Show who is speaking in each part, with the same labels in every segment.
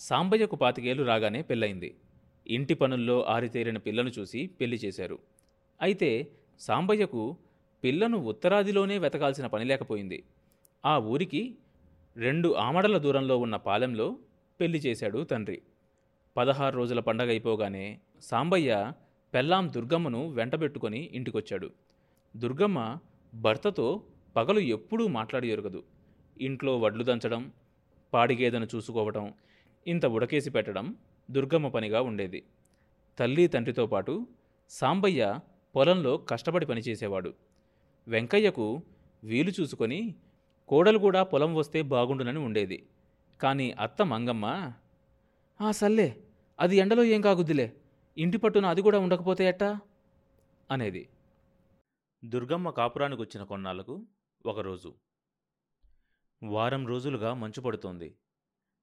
Speaker 1: సాంబయ్యకు పాతికేళ్ళు రాగానే పెళ్ళయింది. ఇంటి పనుల్లో ఆరితేరిన పిల్లను చూసి పెళ్ళి చేశారు. అయితే సాంబయ్యకు పిల్లను ఉత్తరాదిలోనే వెతకాల్సిన పని లేకపోయింది. ఆ ఊరికి రెండు ఆమడల దూరంలో ఉన్న పాలెంలో పెళ్ళి చేశాడు తండ్రి. పదహారు రోజుల పండగ అయిపోగానే సాంబయ్య పెళ్ళాం దుర్గమ్మను వెంటబెట్టుకొని ఇంటికొచ్చాడు. దుర్గమ్మ భర్తతో పగలు ఎప్పుడూ మాట్లాడి ఎరగదు. ఇంట్లో వడ్లు దంచడం పాడిగేదను చూసుకోవటం ఇంత ఉడకేసి పెట్టడం దుర్గమ్మ పనిగా ఉండేది. తల్లి తండ్రితో పాటు సాంబయ్య పొలంలో కష్టపడి పనిచేసేవాడు వెంకయ్యకు వీలు చూసుకొని కోడలు కూడా పొలం వస్తే బాగుండునని ఉండేది. కానీ అత్త మంగమ్మ ఆ సల్లే అది ఎండలో ఏం కాగుద్దిలే ఇంటి పట్టున అది కూడా ఉండకపోతే ఎట్టా? అనేది. దుర్గమ్మ కాపురానికి వచ్చిన కొన్నాళ్ళకు ఒకరోజు. వారం రోజులుగా మంచు పడుతోంది.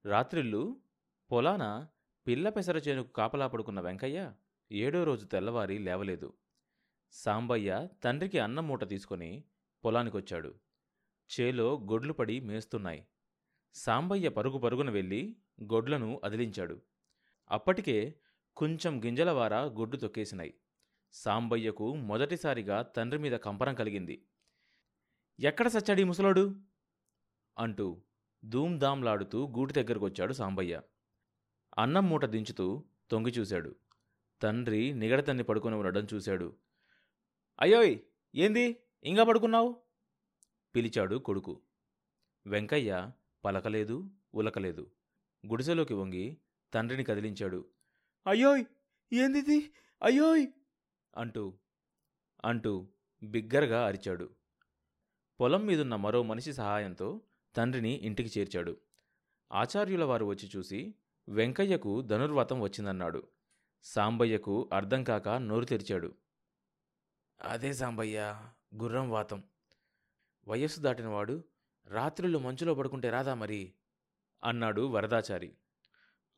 Speaker 1: రాత్రిళ్ళు పొలాన పిల్ల పెసర చేనుకు కాపలా పడుకున్న వెంకయ్య ఏడో రోజు తెల్లవారి లేవలేదు. సాంబయ్య తండ్రికి అన్నం మూట తీసుకొని పొలానికొచ్చాడు. చేలో గొడ్లు పడి మేస్తున్నాయి. సాంబయ్య పరుగు పరుగున వెళ్ళి గొడ్లను అదిలించాడు. అప్పటికే కొంచెం గింజలవార గొడ్డు తొక్కేసినాయి. సాంబయ్యకు మొదటిసారిగా తండ్రి మీద కంపరం కలిగింది. ఎక్కడ సచ్చాడీ ముసలోడు? అంటూ ధూమ్ధామ్లాడుతూ గూటి దగ్గరకొచ్చాడు సాంబయ్య. అన్నం మూట దించుతూ తొంగి చూశాడు. తండ్రి నిగడతన్ని పడుకొని ఉండడం చూశాడు. అయ్యోయ్! ఏంది? ఇంకా పడుకున్నావు? పిలిచాడు కొడుకు. వెంకయ్య పలకలేదు ఉలకలేదు. గుడిసెలోకి వంగి తండ్రిని కదిలించాడు. అయ్యోయ్! ఏందిది? అయ్యోయ్! అంటూ అంటూ బిగ్గరగా అరిచాడు. పొలం మీదున్న మరో మనిషి సహాయంతో తండ్రిని ఇంటికి చేర్చాడు. ఆచార్యుల వారు వచ్చి చూసి వెంకయ్యకు ధనుర్వాతం వచ్చిందన్నాడు. సాంబయ్యకు అర్థం కాక నోరు తెరిచాడు. అదే సాంబయ్య గుర్రం వాతం. వయస్సు దాటినవాడు రాత్రులు మంచులో పడుకుంటే రాదా మరి? అన్నాడు వరదాచారి.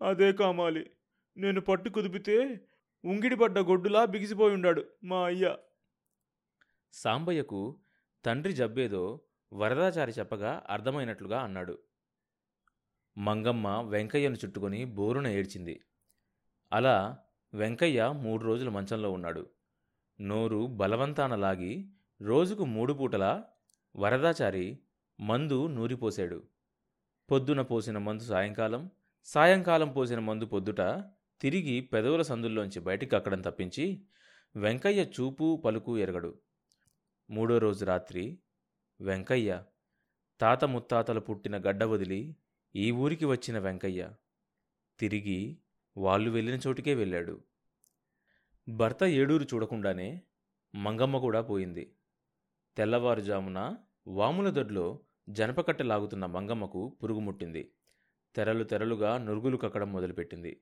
Speaker 2: అదే కామాలి. నేను పట్టు కుదిపితే ఉంగిడిపడ్డ గొడ్డులా బిగిసిపోయి ఉండాడు మా అయ్య.
Speaker 1: సాంబయ్యకు తండ్రి జబ్బేదో వరదాచారి చెప్పగా అర్థమైనట్లుగా అన్నాడు. మంగమ్మ వెంకయ్యను చుట్టుకొని బోరున ఏడ్చింది. అలా వెంకయ్య మూడు రోజులు మంచంలో ఉన్నాడు. నోరు బలవంతాన లాగి రోజుకు మూడు పూటలా వరదాచారి మందు నూరిపోశాడు. పొద్దున పోసిన మందు సాయంకాలం సాయంకాలం పోసిన మందు పొద్దుట తిరిగి పెదవుల సందుల్లోంచి బయటికి అక్కడం తప్పించి వెంకయ్య చూపు పలుకు ఎరగడు. మూడో రోజు రాత్రి వెంకయ్య తాత ముత్తాతలు పుట్టిన గడ్డ వదిలి ఈ ఊరికి వచ్చిన వెంకయ్య తిరిగి వాళ్ళు వెళ్ళిన చోటికే వెళ్ళాడు. భర్త ఏడూరు చూడకుండానే మంగమ్మ కూడా పోయింది. తెల్లవారుజామున వాముల దొడ్లో జనపకట్ట లాగుతున్న మంగమ్మకు పురుగు ముట్టింది. తెరలు తెరలుగా నురుగులు కక్కడం మొదలుపెట్టింది.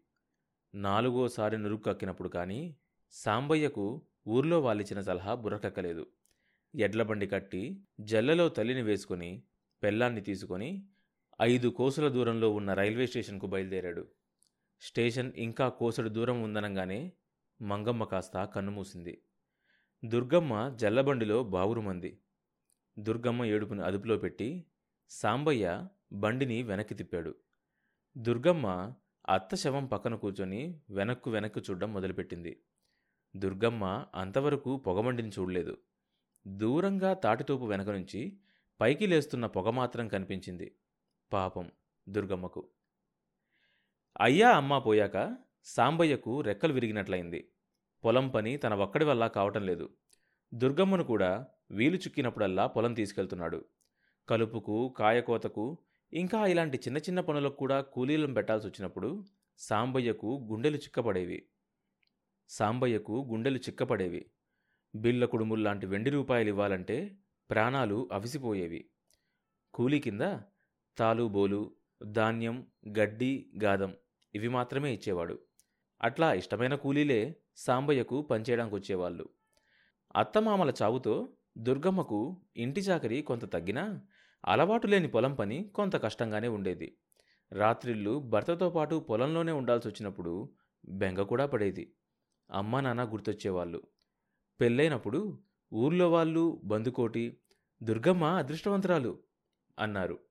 Speaker 1: నాలుగోసారి నురుగు కక్కినప్పుడు కానీ సాంబయ్యకు ఊర్లో వాళ్ళిచ్చిన సలహా బుర్రకక్కలేదు. ఎడ్లబండి కట్టి జల్లెలో తల్లిని వేసుకుని పెళ్ళాన్ని తీసుకొని ఐదు కోసుల దూరంలో ఉన్న రైల్వే స్టేషన్కు బయలుదేరాడు. స్టేషన్ ఇంకా కోసడు దూరం ఉందనగానే మంగమ్మ కాస్త కన్నుమూసింది. దుర్గమ్మ జల్లబండిలో బావురుమంది. దుర్గమ్మ ఏడుపుని అదుపులో పెట్టి సాంబయ్య బండిని వెనక్కి తిప్పాడు. దుర్గమ్మ అత్త శవం పక్కన కూర్చొని వెనక్కు వెనక్కు చూడడం మొదలుపెట్టింది. దుర్గమ్మ అంతవరకు పొగమండిని చూడలేదు. దూరంగా తాటితోపు వెనక నుంచి పైకి లేస్తున్న పొగ మాత్రం కనిపించింది. పాపం దుర్గమ్మకు. అయ్యా అమ్మ పోయాక సాంబయ్యకు రెక్కలు విరిగినట్లయింది. పొలం పని తన ఒక్కడి వల్ల కావటం లేదు. దుర్గమ్మను కూడా వీలు చుక్కినప్పుడల్లా పొలం తీసుకెళ్తున్నాడు. కలుపుకు కాయకోతకు ఇంకా ఇలాంటి చిన్న చిన్న పనులకు కూడా కూలీలను పెట్టాల్సి వచ్చినప్పుడు సాంబయ్యకు గుండెలు చిక్కపడేవి. సాంబయ్యకు గుండెలు చిక్కపడేవి. బిళ్ళ కుడుముల్లాంటి వెండి రూపాయలు ఇవ్వాలంటే ప్రాణాలు అవిసిపోయేవి. కూలీ కింద తాలు బోలు ధాన్యం గడ్డి గాదం ఇవి మాత్రమే ఇచ్చేవాడు. అట్లా ఇష్టమైన కూలీలే సాంబయ్యకు పనిచేయడానికి వచ్చేవాళ్ళు అత్తమామల చావుతో దుర్గమ్మకు ఇంటి చాకరి కొంత తగ్గినా అలవాటు లేని పొలం పని కొంత కష్టంగానే ఉండేది. రాత్రిళ్ళు భర్తతో పాటు పొలంలోనే ఉండాల్సి వచ్చినప్పుడు బెంగ కూడా పడేది. అమ్మా నాన్న గుర్తొచ్చేవాళ్ళు. పెళ్ళైనప్పుడు ఊర్లో వాళ్ళు బందుకోటి దుర్గమ్మ అదృష్టవంతురాలు అన్నారు.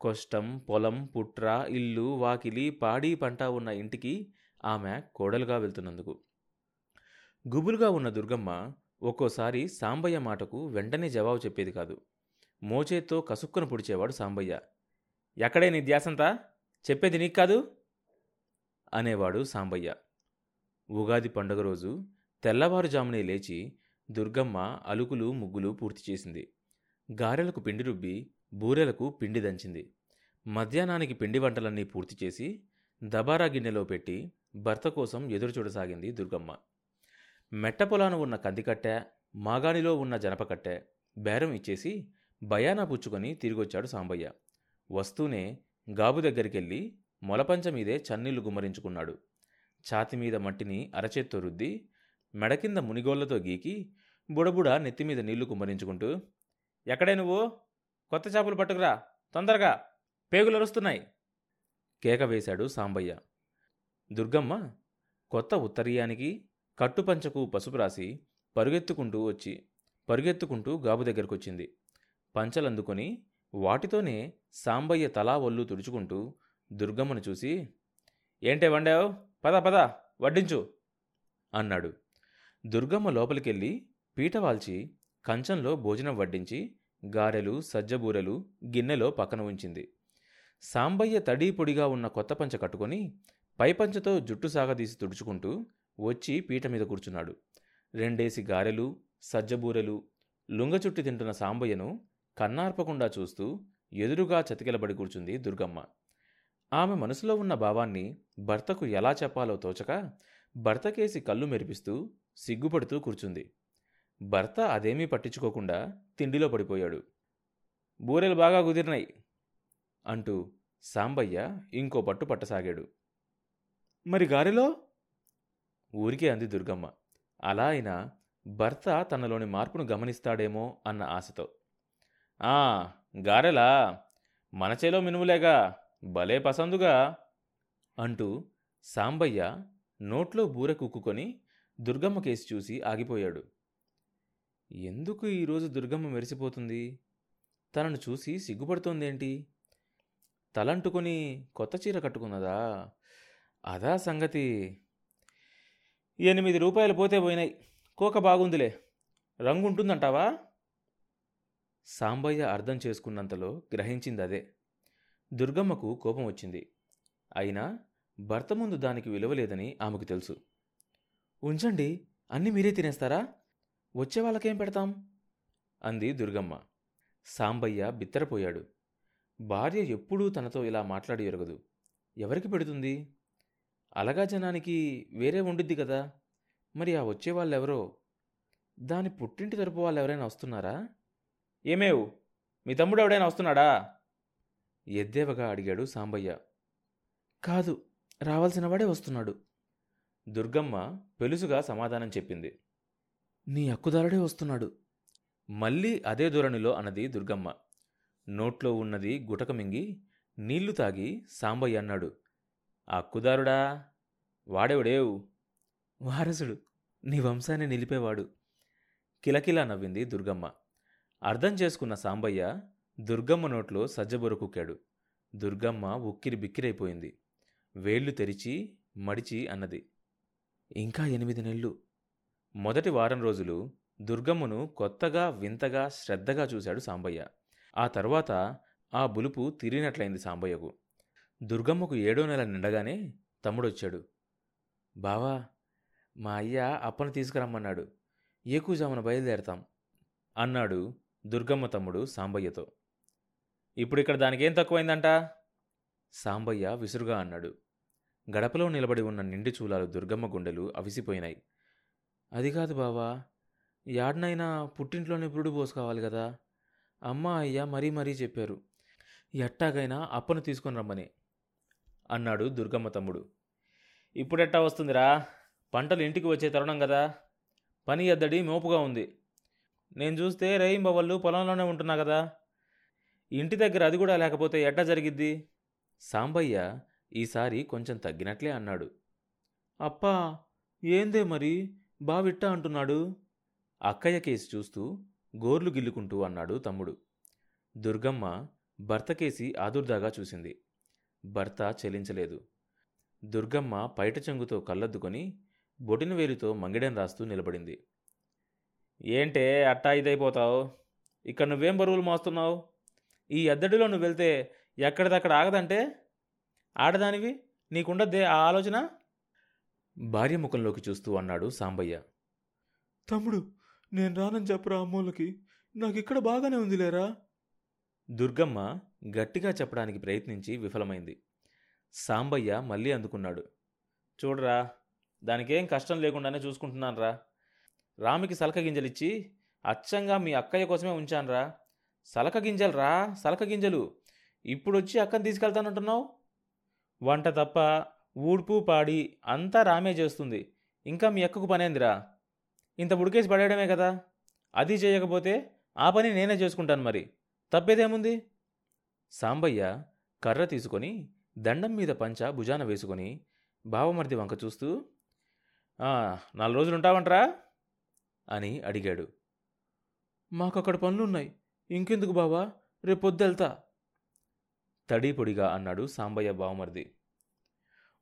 Speaker 1: కొష్టం పొలం పుట్ర ఇల్లు వాకిలి పాడి పంట ఉన్న ఇంటికి ఆమె కోడలుగా వెళ్తున్నందుకు. గుబులుగా ఉన్న దుర్గమ్మ ఒక్కోసారి సాంబయ్య మాటకు వెంటనే జవాబు చెప్పేది కాదు. మోచేత్తో కసుక్కున పుడిచేవాడు సాంబయ్య. ఎక్కడే నీ ధ్యాసంతా? చెప్పేది నీకు కాదు? అనేవాడు సాంబయ్య. ఉగాది పండుగ రోజు తెల్లవారుజామునే లేచి దుర్గమ్మ అలుకులు ముగ్గులు పూర్తి చేసింది. గారెలకు పిండి రుబ్బి బూరెలకు పిండి దంచింది. మధ్యాహ్నానికి పిండి వంటలన్నీ పూర్తి చేసి దబారా గిన్నెలో పెట్టి భర్త కోసం ఎదురుచూడసాగింది దుర్గమ్మ. మెట్ట పొలాన ఉన్న కందికట్టె మాగాణిలో ఉన్న జనపకట్టె బేరం ఇచ్చేసి భయానా పుచ్చుకొని తిరిగొచ్చాడు సాంబయ్య. వస్తూనే గాబు దగ్గరికెళ్ళి మొలపంచ మీదే చన్నీళ్ళు గుమ్మరించుకున్నాడు. ఛాతి మీద మట్టిని అరచేత్తో రుద్ది మెడ కింద మునిగోళ్ళతో గీకి బుడబుడ నెత్తిమీద నీళ్ళు కుమ్మరించుకుంటూ ఎక్కడే నువ్వు? కొత్త చేపలు పట్టుకురా తొందరగా. పేగులు అరుస్తున్నాయి. కేక వేశాడు సాంబయ్య. దుర్గమ్మ కొత్త ఉత్తరీయానికి కట్టుపంచకు పసుపు రాసి పరుగెత్తుకుంటూ వచ్చి పరుగెత్తుకుంటూ గాబు దగ్గరకొచ్చింది. పంచలందుకొని వాటితోనే సాంబయ్య తలా ఒళ్ళు తుడుచుకుంటూ దుర్గమ్మను చూసి ఏంటే వండావు? పద పద వడ్డించు అన్నాడు. దుర్గమ్మ లోపలికెళ్ళి పీట వాల్చి కంచంలో భోజనం వడ్డించి గారెలు సజ్జబూరెలు గిన్నెలో పక్కన ఉంచింది. సాంబయ్య తడి పొడిగా ఉన్న కొత్త పంచ కట్టుకొని పైపంచతో జుట్టు సాగదీసి తుడుచుకుంటూ వచ్చి పీట మీద కూర్చున్నాడు. రెండేసి గారెలు సజ్జబూరెలు లుంగచుట్టి తింటున్న సాంబయ్యను కన్నార్పకుండా చూస్తూ ఎదురుగా చతికిలబడి కూర్చుంది దుర్గమ్మ. ఆమె మనసులో ఉన్న భావాన్ని భర్తకు ఎలా చెప్పాలో తోచక భర్తకేసి కళ్ళు మెరిపిస్తూ సిగ్గుపడుతూ కూర్చుంది. భర్త అదేమీ పట్టించుకోకుండా తిండిలో పడిపోయాడు. బూరెలు బాగా కుదిరినాయి అంటూ సాంబయ్య ఇంకో పట్టు పట్టసాగాడు.
Speaker 2: మరి గారెలో?
Speaker 1: ఊరికే అంది దుర్గమ్మ. అలా అయినా భర్త తనలోని మార్పును గమనిస్తాడేమో అన్న ఆశతో. ఆ గారెలా? మనచేలో మినుములేగా? భలే పసందుగా? అంటూ సాంబయ్య నోట్లో బూర కుక్కుకొని దుర్గమ్మ కేసి చూసి ఆగిపోయాడు. ఎందుకు ఈరోజు దుర్గమ్మ మెరిసిపోతుంది? తనను చూసి సిగ్గుపడుతోందేంటి? తలంటుకొని కొత్త చీర కట్టుకున్నదా? అదా సంగతి. ఎనిమిది రూపాయలు పోతే పోయినాయి. కోక బాగుందిలే. రంగుంటుందంటావా? సాంబయ్య అర్థం చేసుకున్నంతలో గ్రహించింది అదే దుర్గమ్మకు కోపం వచ్చింది. అయినా భర్త ముందు దానికి విలువలేదని ఆమెకు తెలుసు. ఉంచండి అన్నీ మీరే తినేస్తారా? వచ్చే వాళ్ళకేం పెడతాం? అంది దుర్గమ్మ. సాంబయ్య బిత్తరపోయాడు. భార్య ఎప్పుడూ తనతో ఇలా మాట్లాడి ఎరగదు. ఎవరికి పెడుతుంది? అలగా జనానికి వేరే ఉండిద్ది కదా. మరి ఆ వచ్చేవాళ్ళెవరో దాని పుట్టింటి తరపు వాళ్ళు ఎవరైనా వస్తున్నారా? ఏమేవ్? మీ తమ్ముడు ఎవడైనా వస్తున్నాడా? ఎద్దేవగా అడిగాడు సాంబయ్య. కాదు రావాల్సిన వాడే వస్తున్నాడు. దుర్గమ్మ పెలుసుగా సమాధానం చెప్పింది. నీ హక్కుదారుడే వస్తున్నాడు. మళ్ళీ అదే ధోరణిలో అన్నది దుర్గమ్మ. నోట్లో ఉన్నది గుటకమింగి నీళ్ళు తాగి సాంబయ్య అన్నాడు. అక్కుదారుడా వాడేవుడేవు? వారసుడు నీ వంశాన్ని నిలిపేవాడు. కిలకిలా నవ్వింది దుర్గమ్మ. అర్థం చేసుకున్న సాంబయ్య దుర్గమ్మ నోట్లో సజ్జబొరుకుక్కాడు దుర్గమ్మ ఉక్కిరి బిక్కిరైపోయింది. వేళ్ళు తెరిచి మడిచి అన్నది. ఇంకా ఎనిమిది నెలలు. మొదటి వారం రోజులు దుర్గమ్మను కొత్తగా వింతగా శ్రద్ధగా చూశాడు సాంబయ్య. ఆ తర్వాత ఆ బులుపు తిరిగినట్లయింది సాంబయ్యకు. దుర్గమ్మకు ఏడో నెల నిండగానే తమ్ముడొచ్చాడు. బావా మా అయ్య అప్పను తీసుకురమ్మన్నాడు. ఏకూజామున బయలుదేరతాం? అన్నాడు దుర్గమ్మ తమ్ముడు సాంబయ్యతో. ఇప్పుడు ఇక్కడ దానికేం తక్కువైందంట? సాంబయ్య విసురుగా అన్నాడు. గడపలో నిలబడి ఉన్న నిండి చూలాలు దుర్గమ్మ గుండెలు అవిసిపోయినాయి. అది కాదు బావా. యాడనైనా పుట్టింట్లోనే పురుడు పోసుకోవాలి కదా. అమ్మ అయ్య మరీ మరీ చెప్పారు. ఎట్టాగైనా అప్పను తీసుకొని రమ్మని అన్నాడు దుర్గమ్మ తమ్ముడు. ఇప్పుడెట్టా వస్తుందిరా? పంటలు ఇంటికి వచ్చే తరుణం కదా. పని ఎద్దడి మోపుగా ఉంది. నేను చూస్తే రేయింబవళ్ళు పొలంలోనే ఉంటున్నా కదా. ఇంటి దగ్గర అది కూడా లేకపోతే ఎట్టా జరిగిద్ది? సాంబయ్య ఈసారి కొంచెం తగ్గినట్లే అన్నాడు. అప్పా ఏందే మరి? బావిట్టా అంటున్నాడు. అక్కయ్య కేసి చూస్తూ గోర్లు గిల్లుకుంటూ అన్నాడు తమ్ముడు. దుర్గమ్మ భర్త కేసి ఆదుర్దాగా చూసింది. భర్త చెలించలేదు. దుర్గమ్మ పైట చెంగుతో కళ్ళద్దుకొని బొటిన వేలుతో మంగిడెం రాస్తూ నిలబడింది. ఏంటే అట్టా ఇదైపోతావు? ఇక్కడ నువ్వేం బరువులు మోస్తున్నావు? ఈ ఎద్దడిలో నువ్వు వెళ్తే ఎక్కడిదక్కడ ఆగదంటే? ఆడదానివి? నీకుండద్దే ఆ ఆలోచన? భార్య ముఖంలోకి చూస్తూ అన్నాడు సాంబయ్య.
Speaker 2: తమ్ముడు నేను రానని చెప్పరా అమ్మోళ్ళకి నాకు ఇక్కడ బాగానే ఉందిలేరా?
Speaker 1: దుర్గమ్మ గట్టిగా చెప్పడానికి ప్రయత్నించి విఫలమైంది. సాంబయ్య మళ్ళీ అందుకున్నాడు. చూడరా దానికేం కష్టం లేకుండానే చూసుకుంటున్నానురా. రామికి సలక గింజలిచ్చి అచ్చంగా మీ అక్కయ్య కోసమే ఉంచానురా. సలక గింజలు రా సలక గింజలు. ఇప్పుడు వచ్చి అక్కని తీసుకెళ్తానంటున్నావు? వంట తప్ప ఊడ్పు పాడి అంతా రామే చేస్తుంది. ఇంకా మీ అక్కకు పనేందిరా? ఇంత ఉడికేసి పడేయడమే కదా? అది చేయకపోతే ఆ పని నేనే చేసుకుంటాను మరి. తప్పేదేముంది? సాంబయ్య కర్ర తీసుకొని దండం మీద పంచ భుజాన వేసుకొని బావమరిది వంక చూస్తూ నాలుగు రోజులు ఉంటావంట్రా? అని అడిగాడు.
Speaker 2: మాకు అక్కడ పనులున్నాయి. ఇంకెందుకు బావా? రేపు పొద్దుెళ్తా
Speaker 1: తడి పొడిగా అన్నాడు సాంబయ్య బావమర్ది.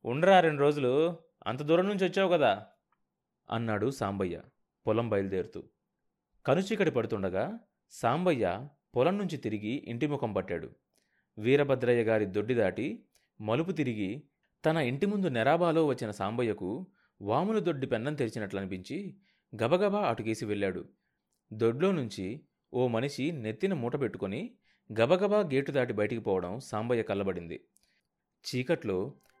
Speaker 1: ఉండరా రెండు రోజులు? అంత దూరం నుంచి వచ్చావు కదా? అన్నాడు సాంబయ్య పొలం బయలుదేరుతూ. కనుచీకటి పడుతుండగా సాంబయ్య పొలం నుంచి తిరిగి ఇంటి ముఖం పట్టాడు. వీరభద్రయ్య గారి దొడ్డి దాటి మలుపు తిరిగి తన ఇంటి ముందు నెరాబాలో వచ్చిన సాంబయ్యకు వాముల దొడ్డి పెన్నం తెరిచినట్లు అనిపించి గబగబా అటుకేసి వెళ్ళాడు. దొడ్లో నుంచి ఓ మనిషి నెత్తిన మూట పెట్టుకొని గబగబా గేటు దాటి బయటికి పోవడం సాంబయ్య కల్లబడింది చీకట్లో